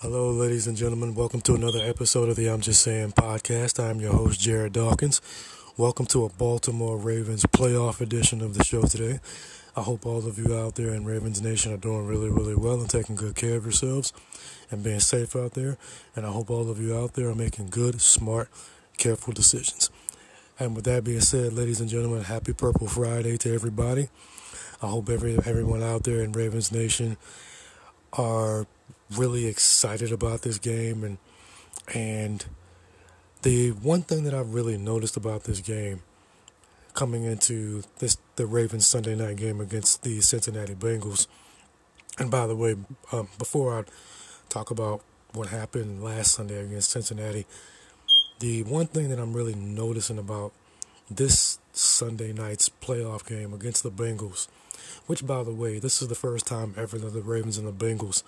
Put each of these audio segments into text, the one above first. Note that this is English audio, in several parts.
Hello, ladies and gentlemen. Welcome to another episode of the I'm Just Saying podcast. I'm your host, Jared Dawkins. Welcome to a Baltimore Ravens playoff edition of the show today. I hope all of you out there in Ravens Nation are doing really, really well and taking good care of yourselves and being safe out there. And I hope all of you out there are making good, smart, careful decisions. And with that being said, ladies and gentlemen, happy Purple Friday to everybody. I hope every everyone out there in Ravens Nation are really excited about this game and and the one thing that I've really noticed about this game coming into this the Ravens Sunday night game against the Cincinnati Bengals. And by the way, um, before I talk about what happened last Sunday against Cincinnati, the one thing that I'm really noticing about this Sunday night's playoff game against the Bengals, which by the way, this is the first time ever that the Ravens and the Bengals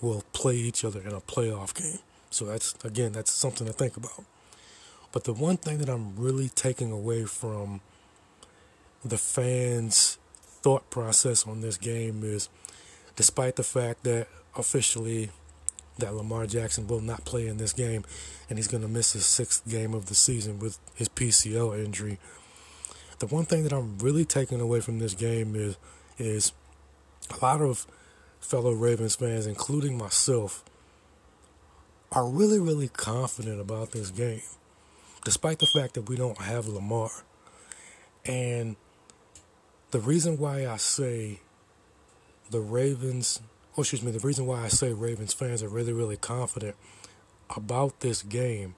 will play each other in a playoff game. So that's again, that's something to think about. But the one thing that I'm really taking away from the fans' thought process on this game is despite the fact that officially that Lamar Jackson will not play in this game and he's going to miss his sixth game of the season with his PCL injury. The one thing that I'm really taking away from this game is is a lot of fellow Ravens fans, including myself, are really, really confident about this game, despite the fact that we don't have Lamar. And the reason why I say the Ravens, oh, excuse me, the reason why I say Ravens fans are really, really confident about this game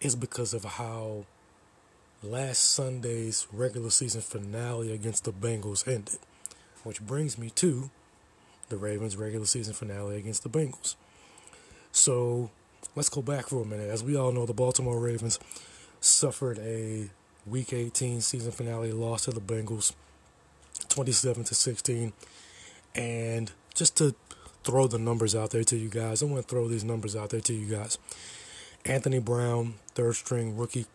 is because of how last Sunday's regular season finale against the Bengals ended. Which brings me to the Ravens' regular season finale against the Bengals. So let's go back for a minute. As we all know, the Baltimore Ravens suffered a Week 18 season finale loss to the Bengals, 27 to 16. And just to throw the numbers out there to you guys, I want to throw these numbers out there to you guys. Anthony Brown, third string rookie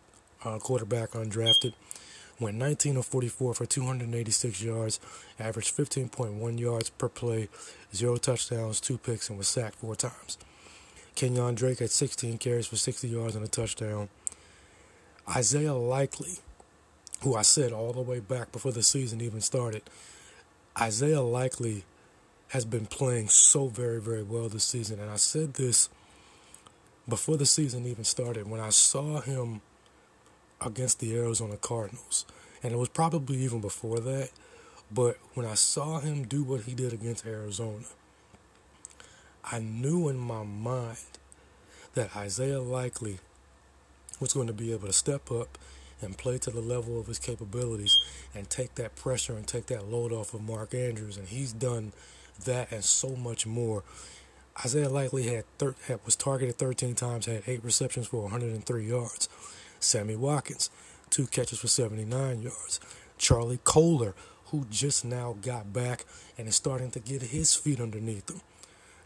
uh, quarterback, undrafted, went 19 of 44 for 286 yards, averaged 15.1 yards per play, zero touchdowns, two picks, and was sacked four times. Kenyon Drake had 16 carries for 60 yards and a touchdown. Isaiah Likely, who I said all the way back before the season even started, Isaiah Likely has been playing so very, very well this season. And I said this before the season even started when I saw him against the Arizona Cardinals. And it was probably even before that. But when I saw him do what he did against Arizona, I knew in my mind that Isaiah Likely was going to be able to step up and play to the level of his capabilities and take that pressure and take that load off of Mark Andrews. And he's done that and so much more. Isaiah Likely had, thir- had was targeted 13 times, had eight receptions for 103 yards. Sammy Watkins, two catches for 79 yards. Charlie Kolar, who just now got back and is starting to get his feet underneath him.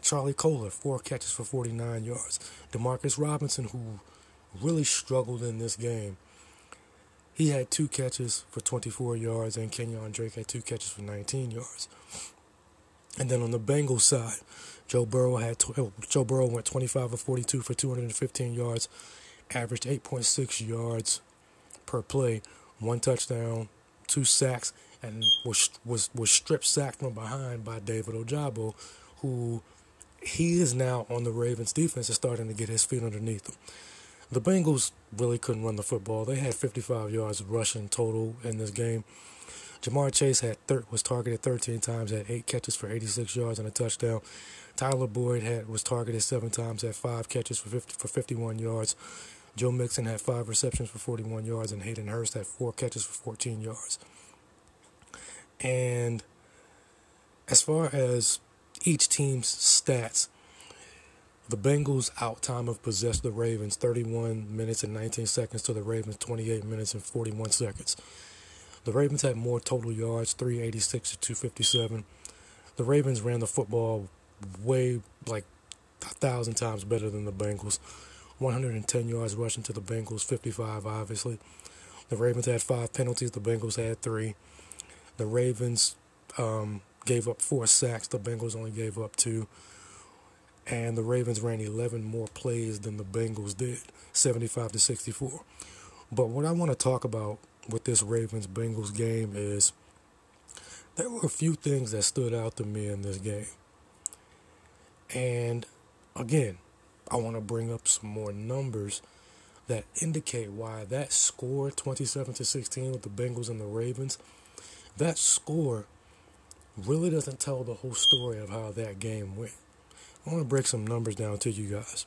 Charlie Kolar, four catches for 49 yards. Demarcus Robinson, who really struggled in this game, he had two catches for 24 yards, and Kenyon Drake had two catches for 19 yards. And then on the Bengals side, Joe Burrow had tw- oh, Joe Burrow went 25 of 42 for 215 yards, averaged 8.6 yards per play, one touchdown, two sacks, and was was was strip sacked from behind by David Ojabo, who he is now on the Ravens defense and starting to get his feet underneath him. The Bengals really couldn't run the football. They had 55 yards rushing total in this game. Ja'Marr Chase had thir- was targeted 13 times, had eight catches for 86 yards and a touchdown. Tyler Boyd had was targeted seven times, had five catches for 50 for 51 yards. Joe Mixon had five receptions for 41 yards, and Hayden Hurst had four catches for 14 yards. And as far as each team's stats, the Bengals out time of possessed the Ravens 31 minutes and 19 seconds to the Ravens 28 minutes and 41 seconds. The Ravens had more total yards, 386 to 257. The Ravens ran the football way like a thousand times better than the Bengals. 110 yards rushing to the Bengals, 55 obviously. The Ravens had five penalties, the Bengals had three. The Ravens um, gave up four sacks, the Bengals only gave up two. and the Ravens ran 11 more plays than the Bengals did, 75 to 64. But what I want to talk about with this Ravens Bengals game is there were a few things that stood out to me in this game. And again, I want to bring up some more numbers that indicate why that score 27 to 16 with the Bengals and the Ravens, that score really doesn't tell the whole story of how that game went. I want to break some numbers down to you guys.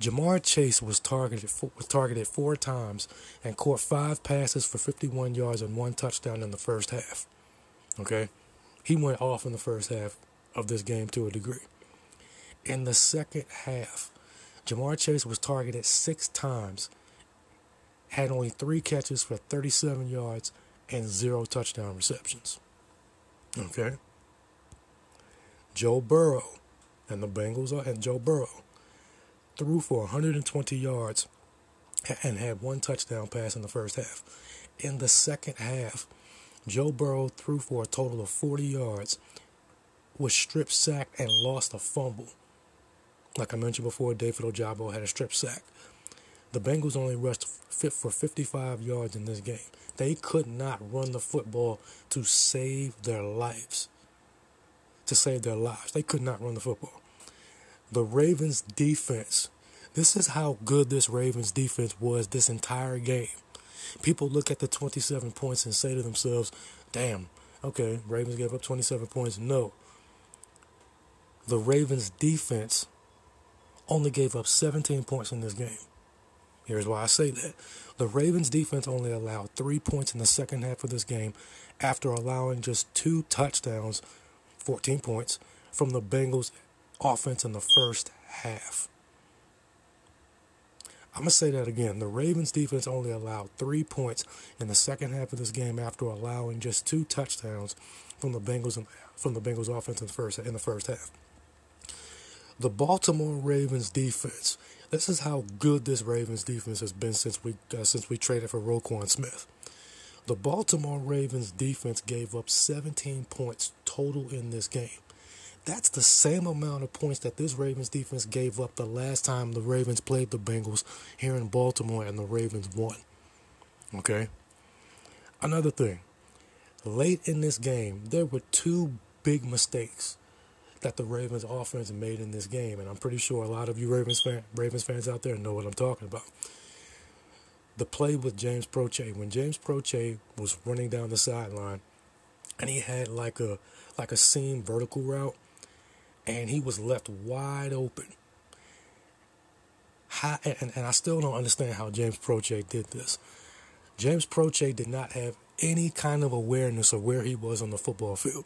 Ja'Marr Chase was targeted was targeted four times and caught five passes for 51 yards and one touchdown in the first half. Okay, he went off in the first half of this game to a degree. In the second half, Ja'Marr Chase was targeted six times, had only three catches for 37 yards and zero touchdown receptions. Okay. Joe Burrow and the Bengals are, and Joe Burrow threw for 120 yards and had one touchdown pass in the first half. In the second half, Joe Burrow threw for a total of 40 yards, was strip sacked and lost a fumble. Like I mentioned before, David Ojabo had a strip sack. The Bengals only rushed fit for 55 yards in this game. They could not run the football to save their lives. To save their lives. They could not run the football. The Ravens defense. This is how good this Ravens defense was this entire game. People look at the 27 points and say to themselves, damn, okay, Ravens gave up 27 points. No. The Ravens defense only gave up 17 points in this game. Here's why I say that. The Ravens defense only allowed three points in the second half of this game after allowing just two touchdowns, 14 points, from the Bengals offense in the first half. I'm going to say that again. The Ravens defense only allowed three points in the second half of this game after allowing just two touchdowns from the Bengals from the Bengals offense in the first in the first half. The Baltimore Ravens defense. This is how good this Ravens defense has been since we uh, since we traded for Roquan Smith. The Baltimore Ravens defense gave up 17 points total in this game. That's the same amount of points that this Ravens defense gave up the last time the Ravens played the Bengals here in Baltimore and the Ravens won. Okay? Another thing. Late in this game, there were two big mistakes that the Ravens offense made in this game, and I'm pretty sure a lot of you Ravens fan, Ravens fans out there know what I'm talking about. The play with James Proche when James Proche was running down the sideline, and he had like a like a seam vertical route, and he was left wide open. How, and, and I still don't understand how James Proche did this. James Proche did not have any kind of awareness of where he was on the football field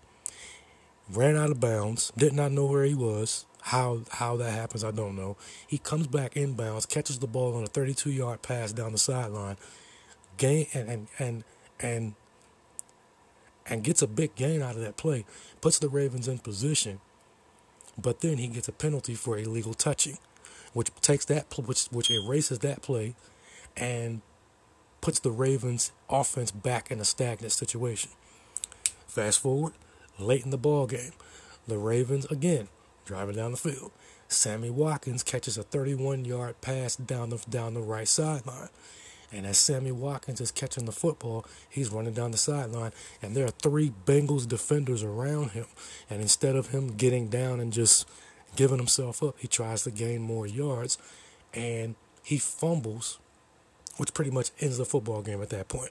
ran out of bounds, did not know where he was. How how that happens, I don't know. He comes back inbounds, catches the ball on a 32 yard pass down the sideline, gain and and and and and gets a big gain out of that play, puts the Ravens in position. But then he gets a penalty for illegal touching, which takes that which which erases that play, and puts the Ravens offense back in a stagnant situation. Fast forward, late in the ball game. The Ravens again driving down the field. Sammy Watkins catches a 31-yard pass down the down the right sideline. And as Sammy Watkins is catching the football, he's running down the sideline, and there are three Bengals defenders around him. And instead of him getting down and just giving himself up, he tries to gain more yards, and he fumbles, which pretty much ends the football game at that point.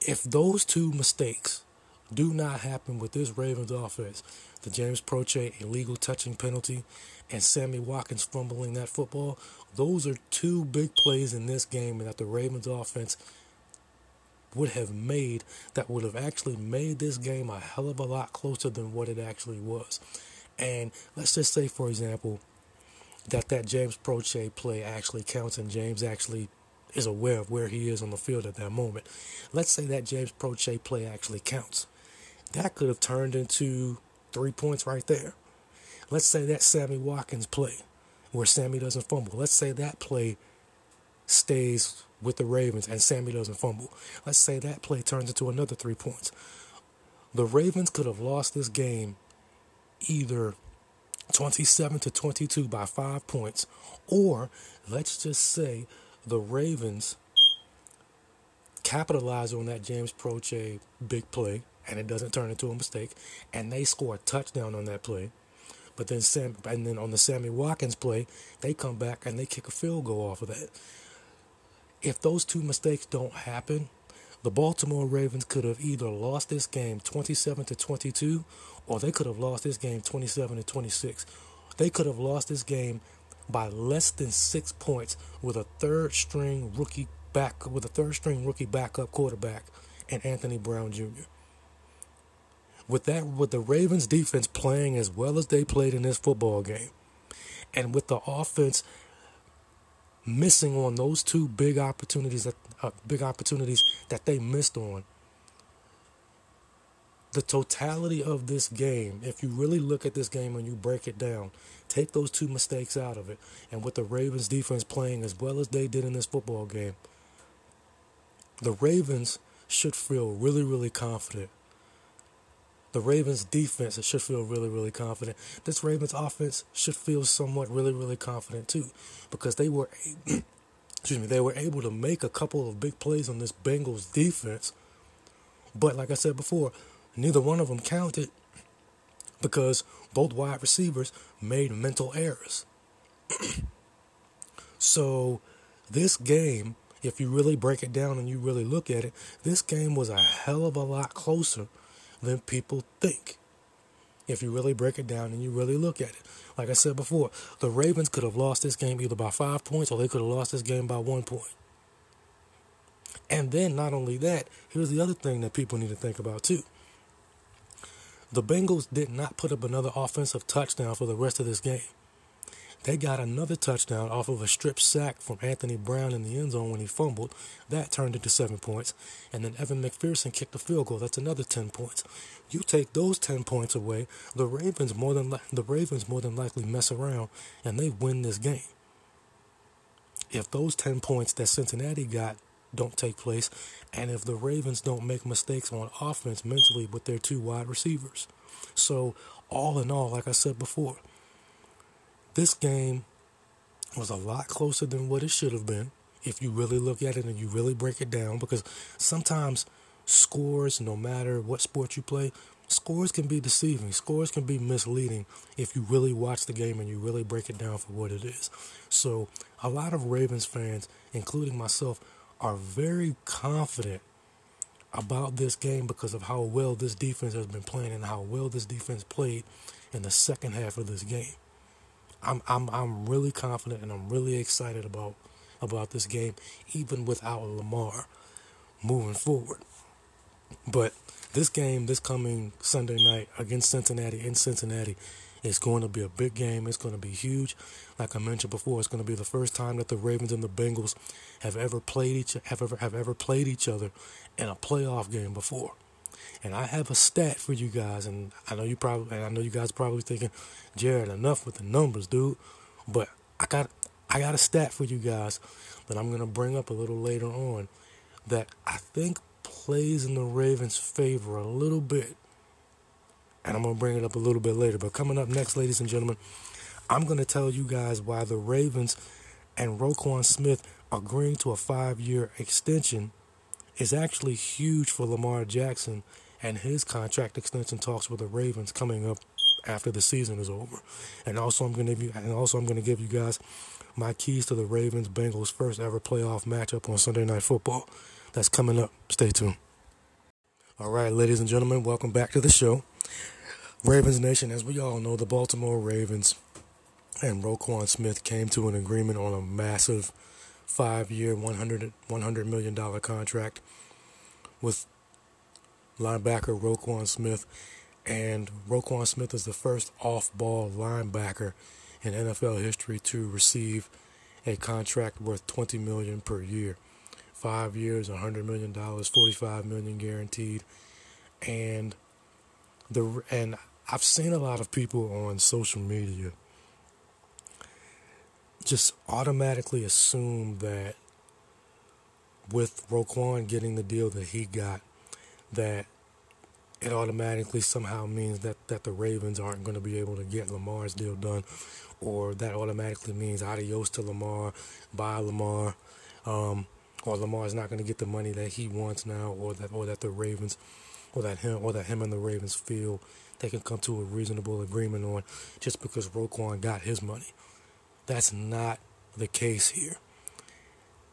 If those two mistakes do not happen with this Ravens offense. The James Proche illegal touching penalty and Sammy Watkins fumbling that football. Those are two big plays in this game that the Ravens offense would have made that would have actually made this game a hell of a lot closer than what it actually was. And let's just say, for example, that that James Proche play actually counts and James actually is aware of where he is on the field at that moment. Let's say that James Proche play actually counts. That could have turned into three points right there. Let's say that Sammy Watkins play where Sammy doesn't fumble. Let's say that play stays with the Ravens and Sammy doesn't fumble. Let's say that play turns into another three points. The Ravens could have lost this game either 27 to 22 by five points, or let's just say the Ravens capitalize on that James Proche big play and it doesn't turn into a mistake, and they score a touchdown on that play. But then Sam, and then on the Sammy Watkins play, they come back and they kick a field goal off of that. If those two mistakes don't happen, the Baltimore Ravens could have either lost this game 27 to 22 or they could have lost this game 27 to 26. They could have lost this game by less than 6 points with a third string rookie back with a third string rookie backup quarterback and Anthony Brown Jr. With that with the Ravens defense playing as well as they played in this football game and with the offense missing on those two big opportunities that uh, big opportunities that they missed on. The totality of this game, if you really look at this game and you break it down, take those two mistakes out of it, and with the Ravens defense playing as well as they did in this football game, the Ravens should feel really, really confident the Ravens defense should feel really, really confident. This Ravens offense should feel somewhat really, really confident too, because they were, excuse me, they were able to make a couple of big plays on this Bengals defense. But like I said before, neither one of them counted because both wide receivers made mental errors. so this game, if you really break it down and you really look at it, this game was a hell of a lot closer than people think. If you really break it down and you really look at it. Like I said before, the Ravens could have lost this game either by five points or they could have lost this game by one point. And then, not only that, here's the other thing that people need to think about too. The Bengals did not put up another offensive touchdown for the rest of this game. They got another touchdown off of a strip sack from Anthony Brown in the end zone when he fumbled. That turned into seven points. And then Evan McPherson kicked a field goal. That's another ten points. You take those ten points away, the Ravens more than li- the Ravens more than likely mess around and they win this game. If those ten points that Cincinnati got don't take place, and if the Ravens don't make mistakes on offense mentally with their two wide receivers. So, all in all, like I said before, this game was a lot closer than what it should have been if you really look at it and you really break it down because sometimes scores no matter what sport you play scores can be deceiving scores can be misleading if you really watch the game and you really break it down for what it is. So a lot of ravens fans including myself are very confident about this game because of how well this defense has been playing and how well this defense played in the second half of this game I'm I'm I'm really confident and I'm really excited about about this game, even without Lamar moving forward. But this game, this coming Sunday night against Cincinnati in Cincinnati, is going to be a big game. It's going to be huge. Like I mentioned before, it's going to be the first time that the Ravens and the Bengals have ever played each have ever have ever played each other in a playoff game before. And I have a stat for you guys, and I know you probably, and I know you guys probably thinking, Jared, enough with the numbers, dude. But I got, I got a stat for you guys that I'm gonna bring up a little later on, that I think plays in the Ravens' favor a little bit. And I'm gonna bring it up a little bit later. But coming up next, ladies and gentlemen, I'm gonna tell you guys why the Ravens and Roquan Smith agreeing to a five-year extension is actually huge for Lamar Jackson and his contract extension talks with the Ravens coming up after the season is over. And also I'm gonna give you and also I'm gonna give you guys my keys to the Ravens Bengals first ever playoff matchup on Sunday night football. That's coming up. Stay tuned. All right, ladies and gentlemen, welcome back to the show. Ravens Nation, as we all know, the Baltimore Ravens and Roquan Smith came to an agreement on a massive five year, $100, $100 million contract with linebacker Roquan Smith. And Roquan Smith is the first off ball linebacker in NFL history to receive a contract worth 20 million per year. Five years, $100 million, 45 million guaranteed. And the and I've seen a lot of people on social media just automatically assume that with Roquan getting the deal that he got, that it automatically somehow means that, that the Ravens aren't going to be able to get Lamar's deal done, or that automatically means adios to Lamar, bye Lamar, um, or Lamar's not going to get the money that he wants now, or that or that the Ravens, or that him or that him and the Ravens feel they can come to a reasonable agreement on just because Roquan got his money. That's not the case here.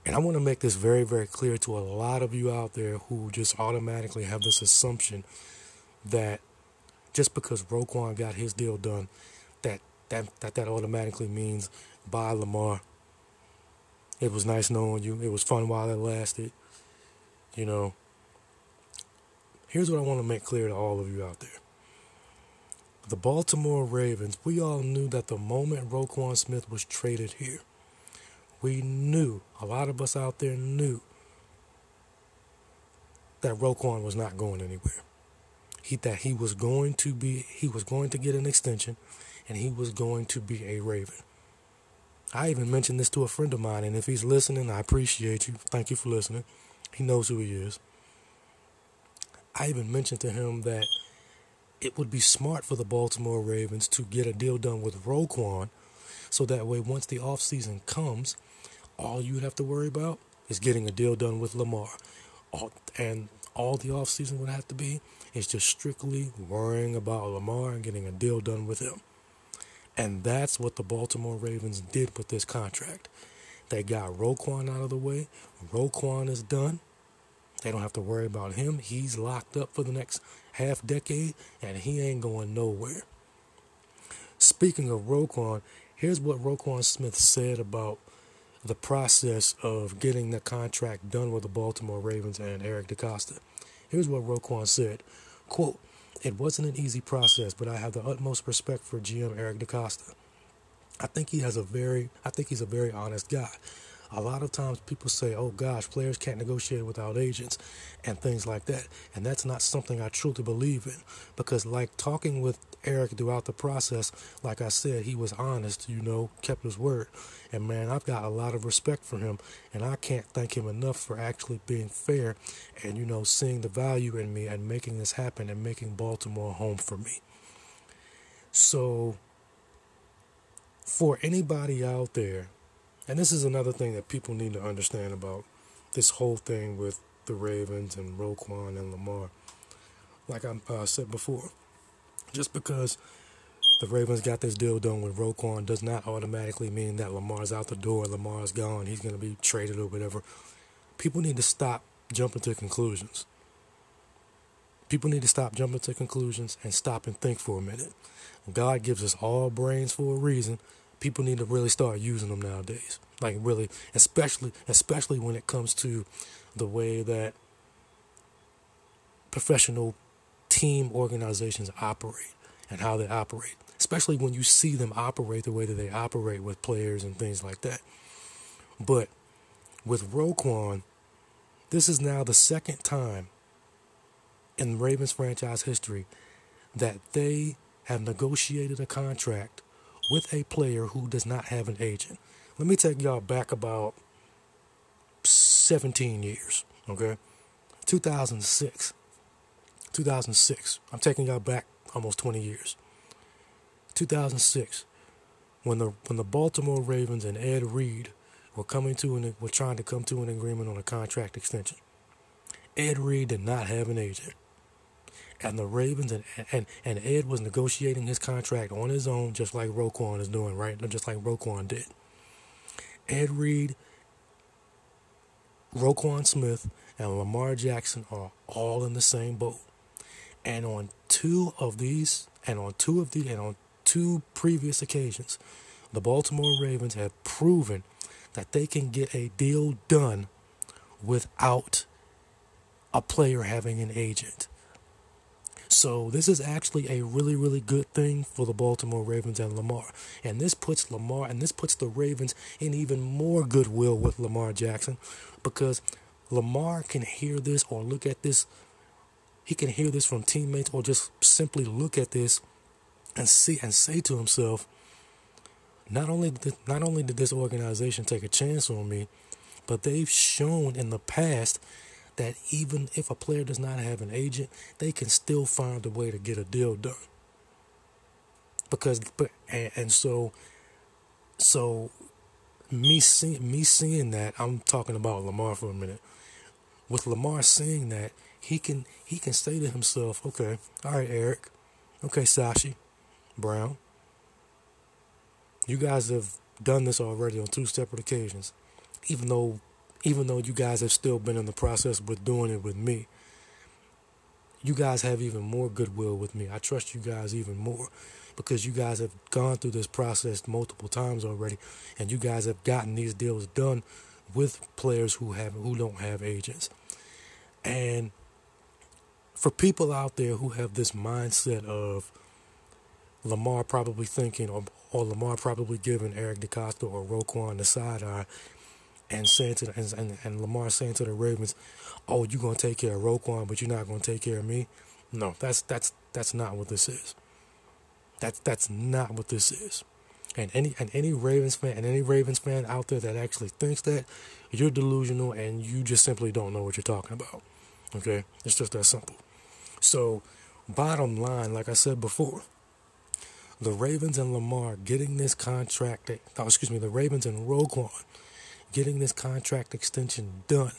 And I want to make this very, very clear to a lot of you out there who just automatically have this assumption that just because Roquan got his deal done, that that that, that automatically means bye Lamar. It was nice knowing you. It was fun while it lasted. You know. Here's what I want to make clear to all of you out there. The Baltimore Ravens, we all knew that the moment Roquan Smith was traded here, we knew, a lot of us out there knew that Roquan was not going anywhere he that he was going to be he was going to get an extension and he was going to be a Raven. I even mentioned this to a friend of mine, and if he's listening, I appreciate you. Thank you for listening. He knows who he is. I even mentioned to him that it would be smart for the Baltimore Ravens to get a deal done with Roquan so that way once the offseason comes, all you have to worry about is getting a deal done with Lamar. And all the offseason would have to be is just strictly worrying about Lamar and getting a deal done with him. And that's what the Baltimore Ravens did with this contract. They got Roquan out of the way. Roquan is done. They don't have to worry about him. He's locked up for the next half decade, and he ain't going nowhere. Speaking of Roquan, here's what Roquan Smith said about the process of getting the contract done with the Baltimore Ravens and Eric DeCosta. Here's what Roquan said. Quote, it wasn't an easy process, but I have the utmost respect for GM Eric DeCosta. I think he has a very I think he's a very honest guy. A lot of times people say, oh gosh, players can't negotiate without agents and things like that. And that's not something I truly believe in. Because, like talking with Eric throughout the process, like I said, he was honest, you know, kept his word. And man, I've got a lot of respect for him. And I can't thank him enough for actually being fair and, you know, seeing the value in me and making this happen and making Baltimore home for me. So, for anybody out there and this is another thing that people need to understand about this whole thing with the Ravens and Roquan and Lamar. Like I uh, said before, just because the Ravens got this deal done with Roquan does not automatically mean that Lamar's out the door, Lamar's gone, he's going to be traded or whatever. People need to stop jumping to conclusions. People need to stop jumping to conclusions and stop and think for a minute. God gives us all brains for a reason, people need to really start using them nowadays. Like really, especially especially when it comes to the way that professional team organizations operate and how they operate. Especially when you see them operate the way that they operate with players and things like that. But with Roquan, this is now the second time in Ravens franchise history that they have negotiated a contract with a player who does not have an agent. Let me take y'all back about 17 years, okay? 2006. 2006. I'm taking y'all back almost 20 years. 2006, when the when the Baltimore Ravens and Ed Reed were coming to and were trying to come to an agreement on a contract extension. Ed Reed did not have an agent and the Ravens and, and, and Ed was negotiating his contract on his own, just like Roquan is doing, right? Just like Roquan did. Ed Reed, Roquan Smith, and Lamar Jackson are all in the same boat. And on two of these, and on two of the, and on two previous occasions, the Baltimore Ravens have proven that they can get a deal done without a player having an agent. So this is actually a really, really good thing for the Baltimore Ravens and Lamar. And this puts Lamar and this puts the Ravens in even more goodwill with Lamar Jackson because Lamar can hear this or look at this. He can hear this from teammates or just simply look at this and see and say to himself, not only did, not only did this organization take a chance on me, but they've shown in the past that even if a player does not have an agent, they can still find a way to get a deal done. Because, and, and so, so me seeing me seeing that, I'm talking about Lamar for a minute. With Lamar seeing that, he can he can say to himself, okay, all right, Eric, okay, Sashi, Brown, you guys have done this already on two separate occasions, even though even though you guys have still been in the process with doing it with me. You guys have even more goodwill with me. I trust you guys even more because you guys have gone through this process multiple times already and you guys have gotten these deals done with players who have who don't have agents. And for people out there who have this mindset of Lamar probably thinking or, or Lamar probably giving Eric DeCosta or Roquan the side eye and saying to the, and, and, and Lamar saying to the Ravens, "Oh, you're gonna take care of Roquan, but you're not gonna take care of me." No, that's that's that's not what this is. That's that's not what this is. And any and any Ravens fan and any Ravens fan out there that actually thinks that, you're delusional and you just simply don't know what you're talking about. Okay, it's just that simple. So, bottom line, like I said before, the Ravens and Lamar getting this contract, oh, excuse me, the Ravens and Roquan getting this contract extension done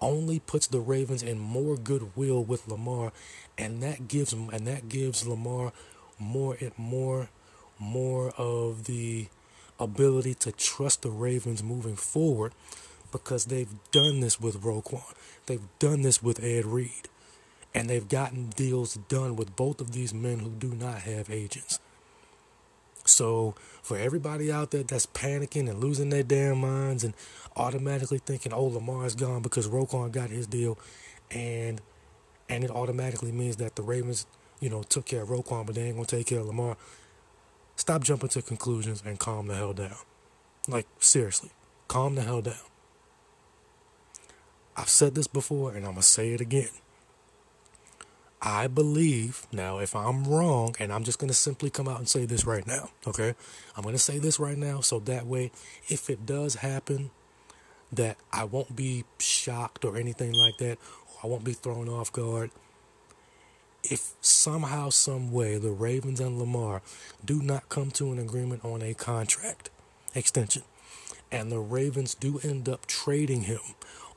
only puts the Ravens in more goodwill with Lamar, and that gives and that gives Lamar more and more more of the ability to trust the Ravens moving forward because they've done this with Roquan. They've done this with Ed Reed. And they've gotten deals done with both of these men who do not have agents. So, for everybody out there that's panicking and losing their damn minds and automatically thinking, "Oh, Lamar's gone because Roquan got his deal," and and it automatically means that the Ravens, you know, took care of Roquan, but they ain't gonna take care of Lamar. Stop jumping to conclusions and calm the hell down. Like seriously, calm the hell down. I've said this before, and I'm gonna say it again. I believe, now if I'm wrong, and I'm just going to simply come out and say this right now, okay? I'm going to say this right now so that way, if it does happen, that I won't be shocked or anything like that, or I won't be thrown off guard. If somehow, some way, the Ravens and Lamar do not come to an agreement on a contract extension, and the Ravens do end up trading him,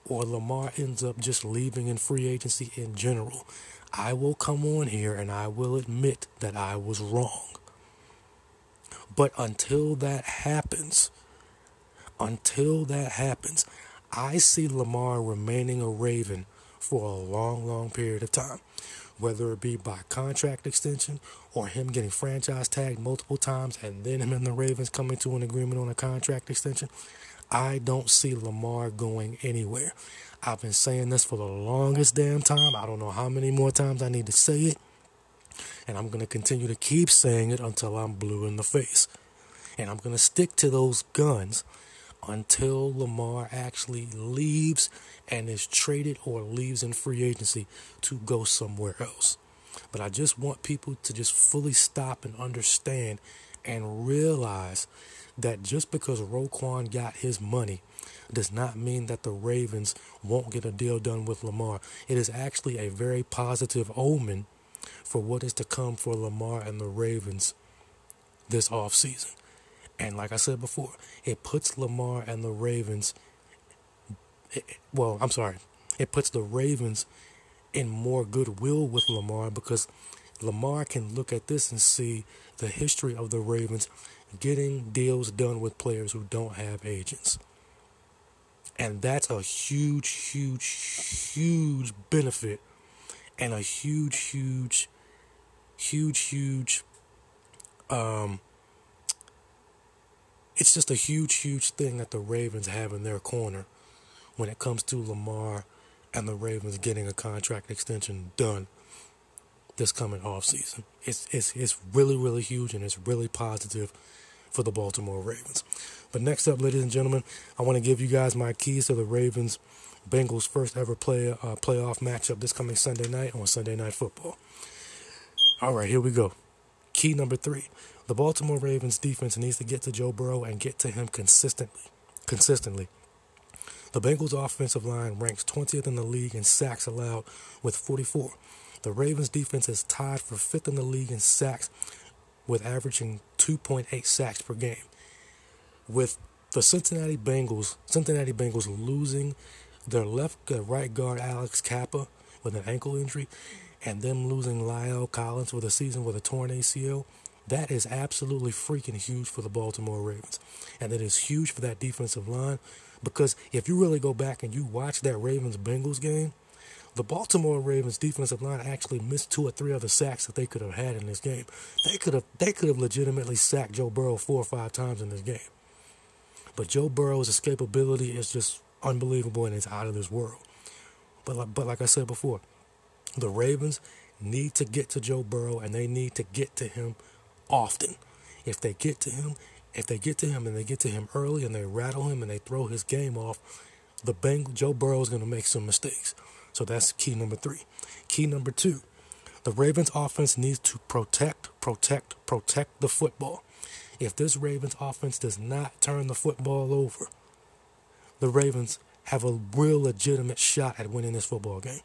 or Lamar ends up just leaving in free agency in general, I will come on here and I will admit that I was wrong. But until that happens, until that happens, I see Lamar remaining a Raven for a long, long period of time. Whether it be by contract extension or him getting franchise tagged multiple times and then him and the Ravens coming to an agreement on a contract extension, I don't see Lamar going anywhere. I've been saying this for the longest damn time. I don't know how many more times I need to say it. And I'm going to continue to keep saying it until I'm blue in the face. And I'm going to stick to those guns until Lamar actually leaves and is traded or leaves in free agency to go somewhere else. But I just want people to just fully stop and understand and realize that just because Roquan got his money does not mean that the Ravens won't get a deal done with Lamar. It is actually a very positive omen for what is to come for Lamar and the Ravens this offseason. And like I said before, it puts Lamar and the Ravens, it, well, I'm sorry, it puts the Ravens in more goodwill with Lamar because Lamar can look at this and see the history of the Ravens getting deals done with players who don't have agents. And that's a huge, huge, huge benefit and a huge, huge, huge, huge, um, it's just a huge, huge thing that the Ravens have in their corner when it comes to Lamar and the Ravens getting a contract extension done this coming off season. It's it's it's really really huge and it's really positive for the Baltimore Ravens. But next up, ladies and gentlemen, I want to give you guys my keys to the Ravens Bengals first ever play uh, playoff matchup this coming Sunday night on Sunday Night Football. All right, here we go. Key number three: the Baltimore Ravens defense needs to get to Joe Burrow and get to him consistently. Consistently. The Bengals' offensive line ranks 20th in the league in sacks allowed with 44. The Ravens' defense is tied for fifth in the league in sacks with averaging 2.8 sacks per game. With the Cincinnati Bengals, Cincinnati Bengals losing their left uh, right guard Alex Cappa with an ankle injury, and them losing La'el Collins for the season with a torn ACL, that is absolutely freaking huge for the Baltimore Ravens. And it is huge for that defensive line because if you really go back and you watch that Ravens Bengals game, the Baltimore Ravens defensive line actually missed two or three other sacks that they could have had in this game. They could have they could have legitimately sacked Joe Burrow four or five times in this game. But Joe Burrow's escapability is just unbelievable and it's out of this world. But like, but like I said before, the Ravens need to get to Joe Burrow and they need to get to him often. If they get to him, if they get to him and they get to him early and they rattle him and they throw his game off, the Bang Joe Burrow is going to make some mistakes. So that's key number three. Key number two, the Ravens offense needs to protect, protect, protect the football. If this Ravens offense does not turn the football over, the Ravens have a real legitimate shot at winning this football game.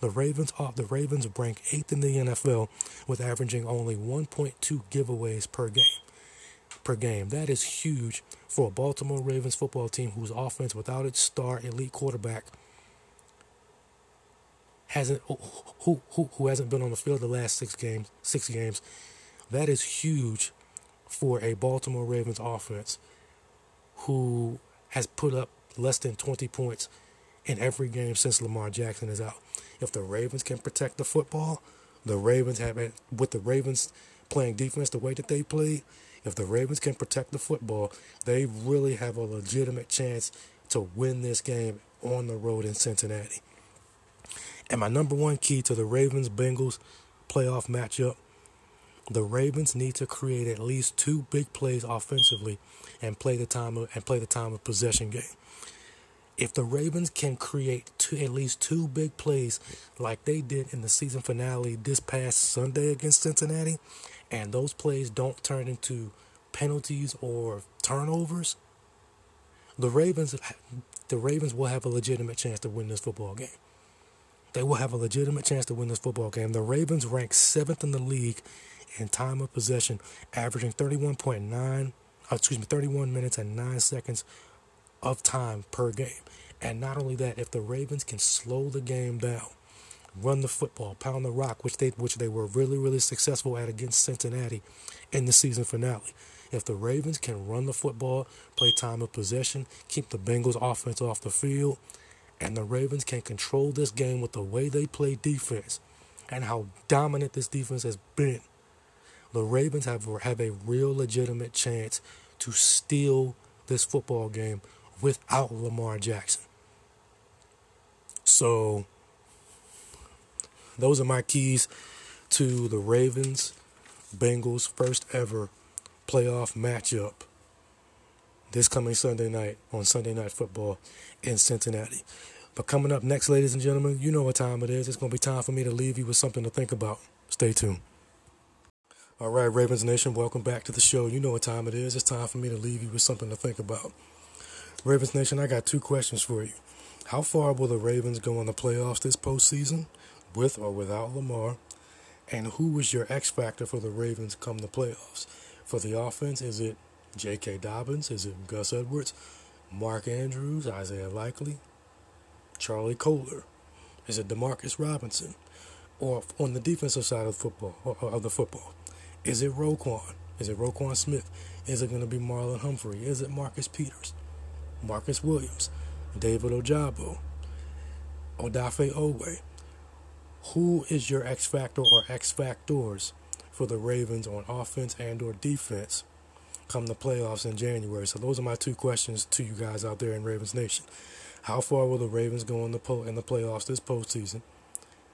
The Ravens off the Ravens rank eighth in the NFL with averaging only 1.2 giveaways per game. Per game. That is huge for a Baltimore Ravens football team whose offense without its star elite quarterback hasn't who who who hasn't been on the field the last six games six games. That is huge for a Baltimore Ravens offense who has put up less than 20 points in every game since Lamar Jackson is out. If the Ravens can protect the football, the Ravens have it with the Ravens playing defense the way that they play. If the Ravens can protect the football, they really have a legitimate chance to win this game on the road in Cincinnati. And my number one key to the Ravens Bengals playoff matchup the Ravens need to create at least two big plays offensively and play the time of, and play the time of possession game. If the Ravens can create two, at least two big plays like they did in the season finale this past Sunday against Cincinnati, and those plays don't turn into penalties or turnovers, the Ravens the Ravens will have a legitimate chance to win this football game they will have a legitimate chance to win this football game. The Ravens rank seventh in the league in time of possession, averaging 31.9, uh, excuse me, 31 minutes and 9 seconds of time per game. And not only that, if the Ravens can slow the game down, run the football, pound the rock, which they which they were really really successful at against Cincinnati in the season finale. If the Ravens can run the football, play time of possession, keep the Bengals offense off the field, and the Ravens can control this game with the way they play defense and how dominant this defense has been, the Ravens have, have a real legitimate chance to steal this football game without Lamar Jackson. So, those are my keys to the Ravens Bengals first ever playoff matchup this coming Sunday night on Sunday Night Football in Cincinnati. But coming up next, ladies and gentlemen, you know what time it is. It's going to be time for me to leave you with something to think about. Stay tuned. All right, Ravens Nation, welcome back to the show. You know what time it is. It's time for me to leave you with something to think about. Ravens Nation, I got two questions for you. How far will the Ravens go in the playoffs this postseason, with or without Lamar? And who is your X factor for the Ravens come the playoffs? For the offense, is it J.K. Dobbins? Is it Gus Edwards? Mark Andrews? Isaiah Likely? Charlie Kolar? Is it Demarcus Robinson? Or on the defensive side of football uh, of the football, is it Roquan? Is it Roquan Smith? Is it going to be Marlon Humphrey? Is it Marcus Peters? Marcus Williams? David Ojabo? Odafe Oweh? Who is your X factor or X factors for the Ravens on offense and or defense come the playoffs in January? So those are my two questions to you guys out there in Ravens Nation. How far will the Ravens go in the po- in the playoffs this postseason?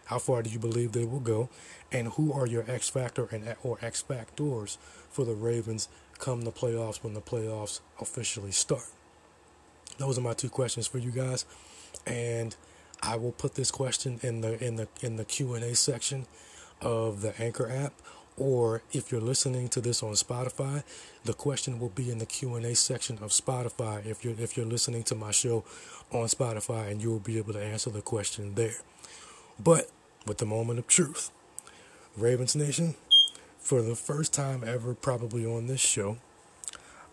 How far do you believe they will go? And who are your X factor and or X factors for the Ravens come the playoffs when the playoffs officially start? Those are my two questions for you guys, and I will put this question in the in the in the Q and A section of the Anchor app, or if you're listening to this on Spotify, the question will be in the Q&A section of Spotify if you're if you're listening to my show on Spotify and you will be able to answer the question there. But with the moment of truth, Ravens Nation, for the first time ever probably on this show,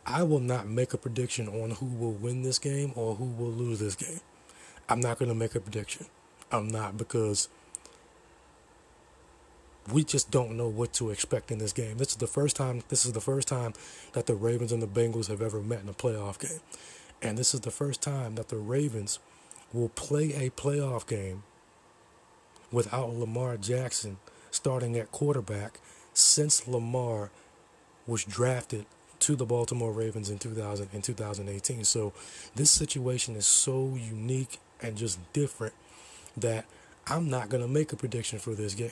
I will not make a prediction on who will win this game or who will lose this game. I'm not going to make a prediction. I'm not because we just don't know what to expect in this game. This is the first time this is the first time that the Ravens and the Bengals have ever met in a playoff game. And this is the first time that the Ravens will play a playoff game without Lamar Jackson starting at quarterback since Lamar was drafted to the Baltimore Ravens in 2000 in 2018. So this situation is so unique and just different that I'm not going to make a prediction for this game.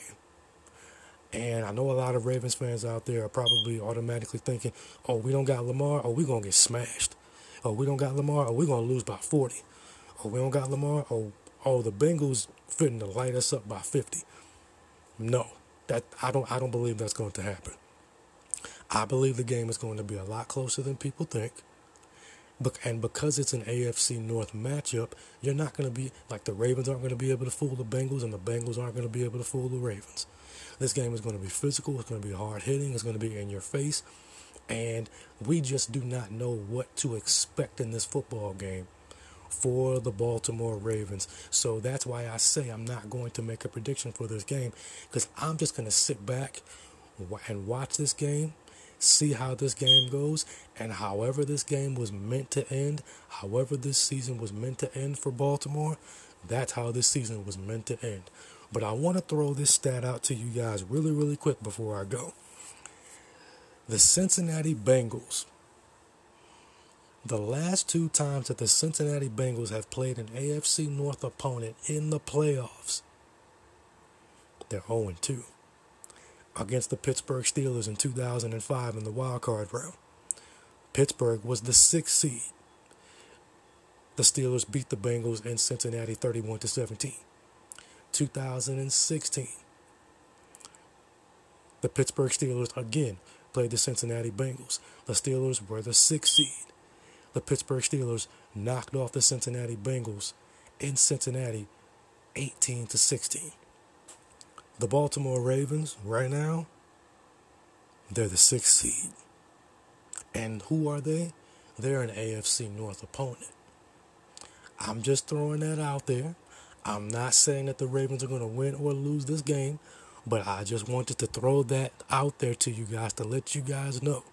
And I know a lot of Ravens fans out there are probably automatically thinking, oh, we don't got Lamar, oh, we're going to get smashed. Oh, we don't got Lamar, oh, we're going to lose by 40. Oh, we don't got Lamar, oh, oh, the Bengals fitting to light us up by 50. No, that I don't I don't believe that's going to happen. I believe the game is going to be a lot closer than people think. And because it's an AFC North matchup, you're not going to be like the Ravens aren't going to be able to fool the Bengals, and the Bengals aren't going to be able to fool the Ravens. This game is going to be physical. It's going to be hard hitting. It's going to be in your face. And we just do not know what to expect in this football game for the Baltimore Ravens. So that's why I say I'm not going to make a prediction for this game because I'm just going to sit back and watch this game, see how this game goes, and however this game was meant to end, however this season was meant to end for Baltimore, that's how this season was meant to end. But I want to throw this stat out to you guys really, really quick before I go. The Cincinnati Bengals. The last two times that the Cincinnati Bengals have played an AFC North opponent in the playoffs, they're 0 2. Against the Pittsburgh Steelers in 2005 in the wild card round. Pittsburgh was the sixth seed. The Steelers beat the Bengals in Cincinnati 31 to 17. 2016. The Pittsburgh Steelers again played the Cincinnati Bengals. The Steelers were the sixth seed. The Pittsburgh Steelers knocked off the Cincinnati Bengals in Cincinnati 18 to 16. The Baltimore Ravens right now they're the sixth seed. And who are they? They're an AFC North opponent. I'm just throwing that out there. I'm not saying that the Ravens are going to win or lose this game, but I just wanted to throw that out there to you guys to let you guys know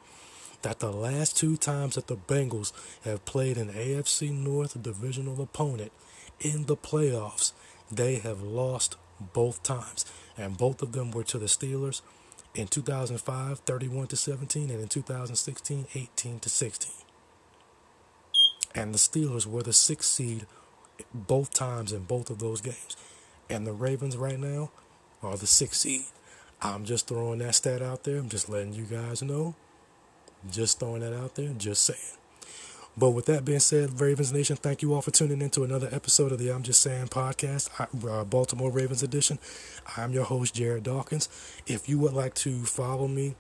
that the last two times that the Bengals have played an AFC North divisional opponent in the playoffs, they have lost both times. And both of them were to the Steelers in 2005, 31 to 17, and in 2016, 18 to 16. And the Steelers were the sixth seed both times in both of those games. And the Ravens right now are the sixth seed. I'm just throwing that stat out there. I'm just letting you guys know. Just throwing that out there. Just saying. But with that being said, Ravens Nation, thank you all for tuning in to another episode of the I'm Just Saying podcast, uh, Baltimore Ravens edition. I'm your host, Jared Dawkins. If you would like to follow me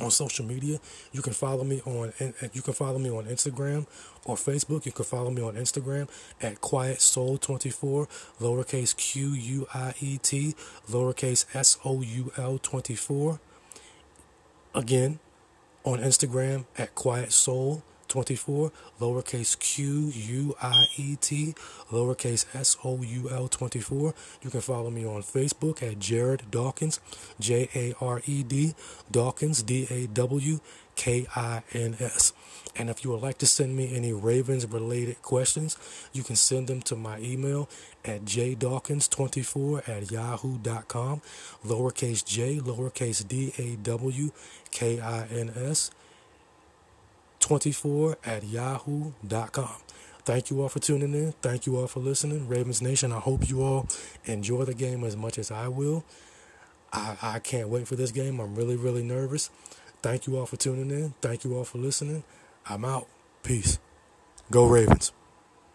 on social media. You can follow me on uh, you can follow me on Instagram or Facebook. You can follow me on Instagram at Quiet Soul 24, lowercase Q U I E T, lowercase S O U L 24. Again, on Instagram at Quiet Soul 24, lowercase q u i e t, lowercase s o u l 24. You can follow me on Facebook at Jared Dawkins, J A R E D, Dawkins, D A W K I N S. And if you would like to send me any Ravens related questions, you can send them to my email at jdawkins24 at yahoo.com, lowercase j, lowercase d a w k i n s 24 at yahoo.com. Thank you all for tuning in. Thank you all for listening. Ravens Nation, I hope you all enjoy the game as much as I will. I, I can't wait for this game. I'm really, really nervous. Thank you all for tuning in. Thank you all for listening. I'm out. Peace. Go Ravens.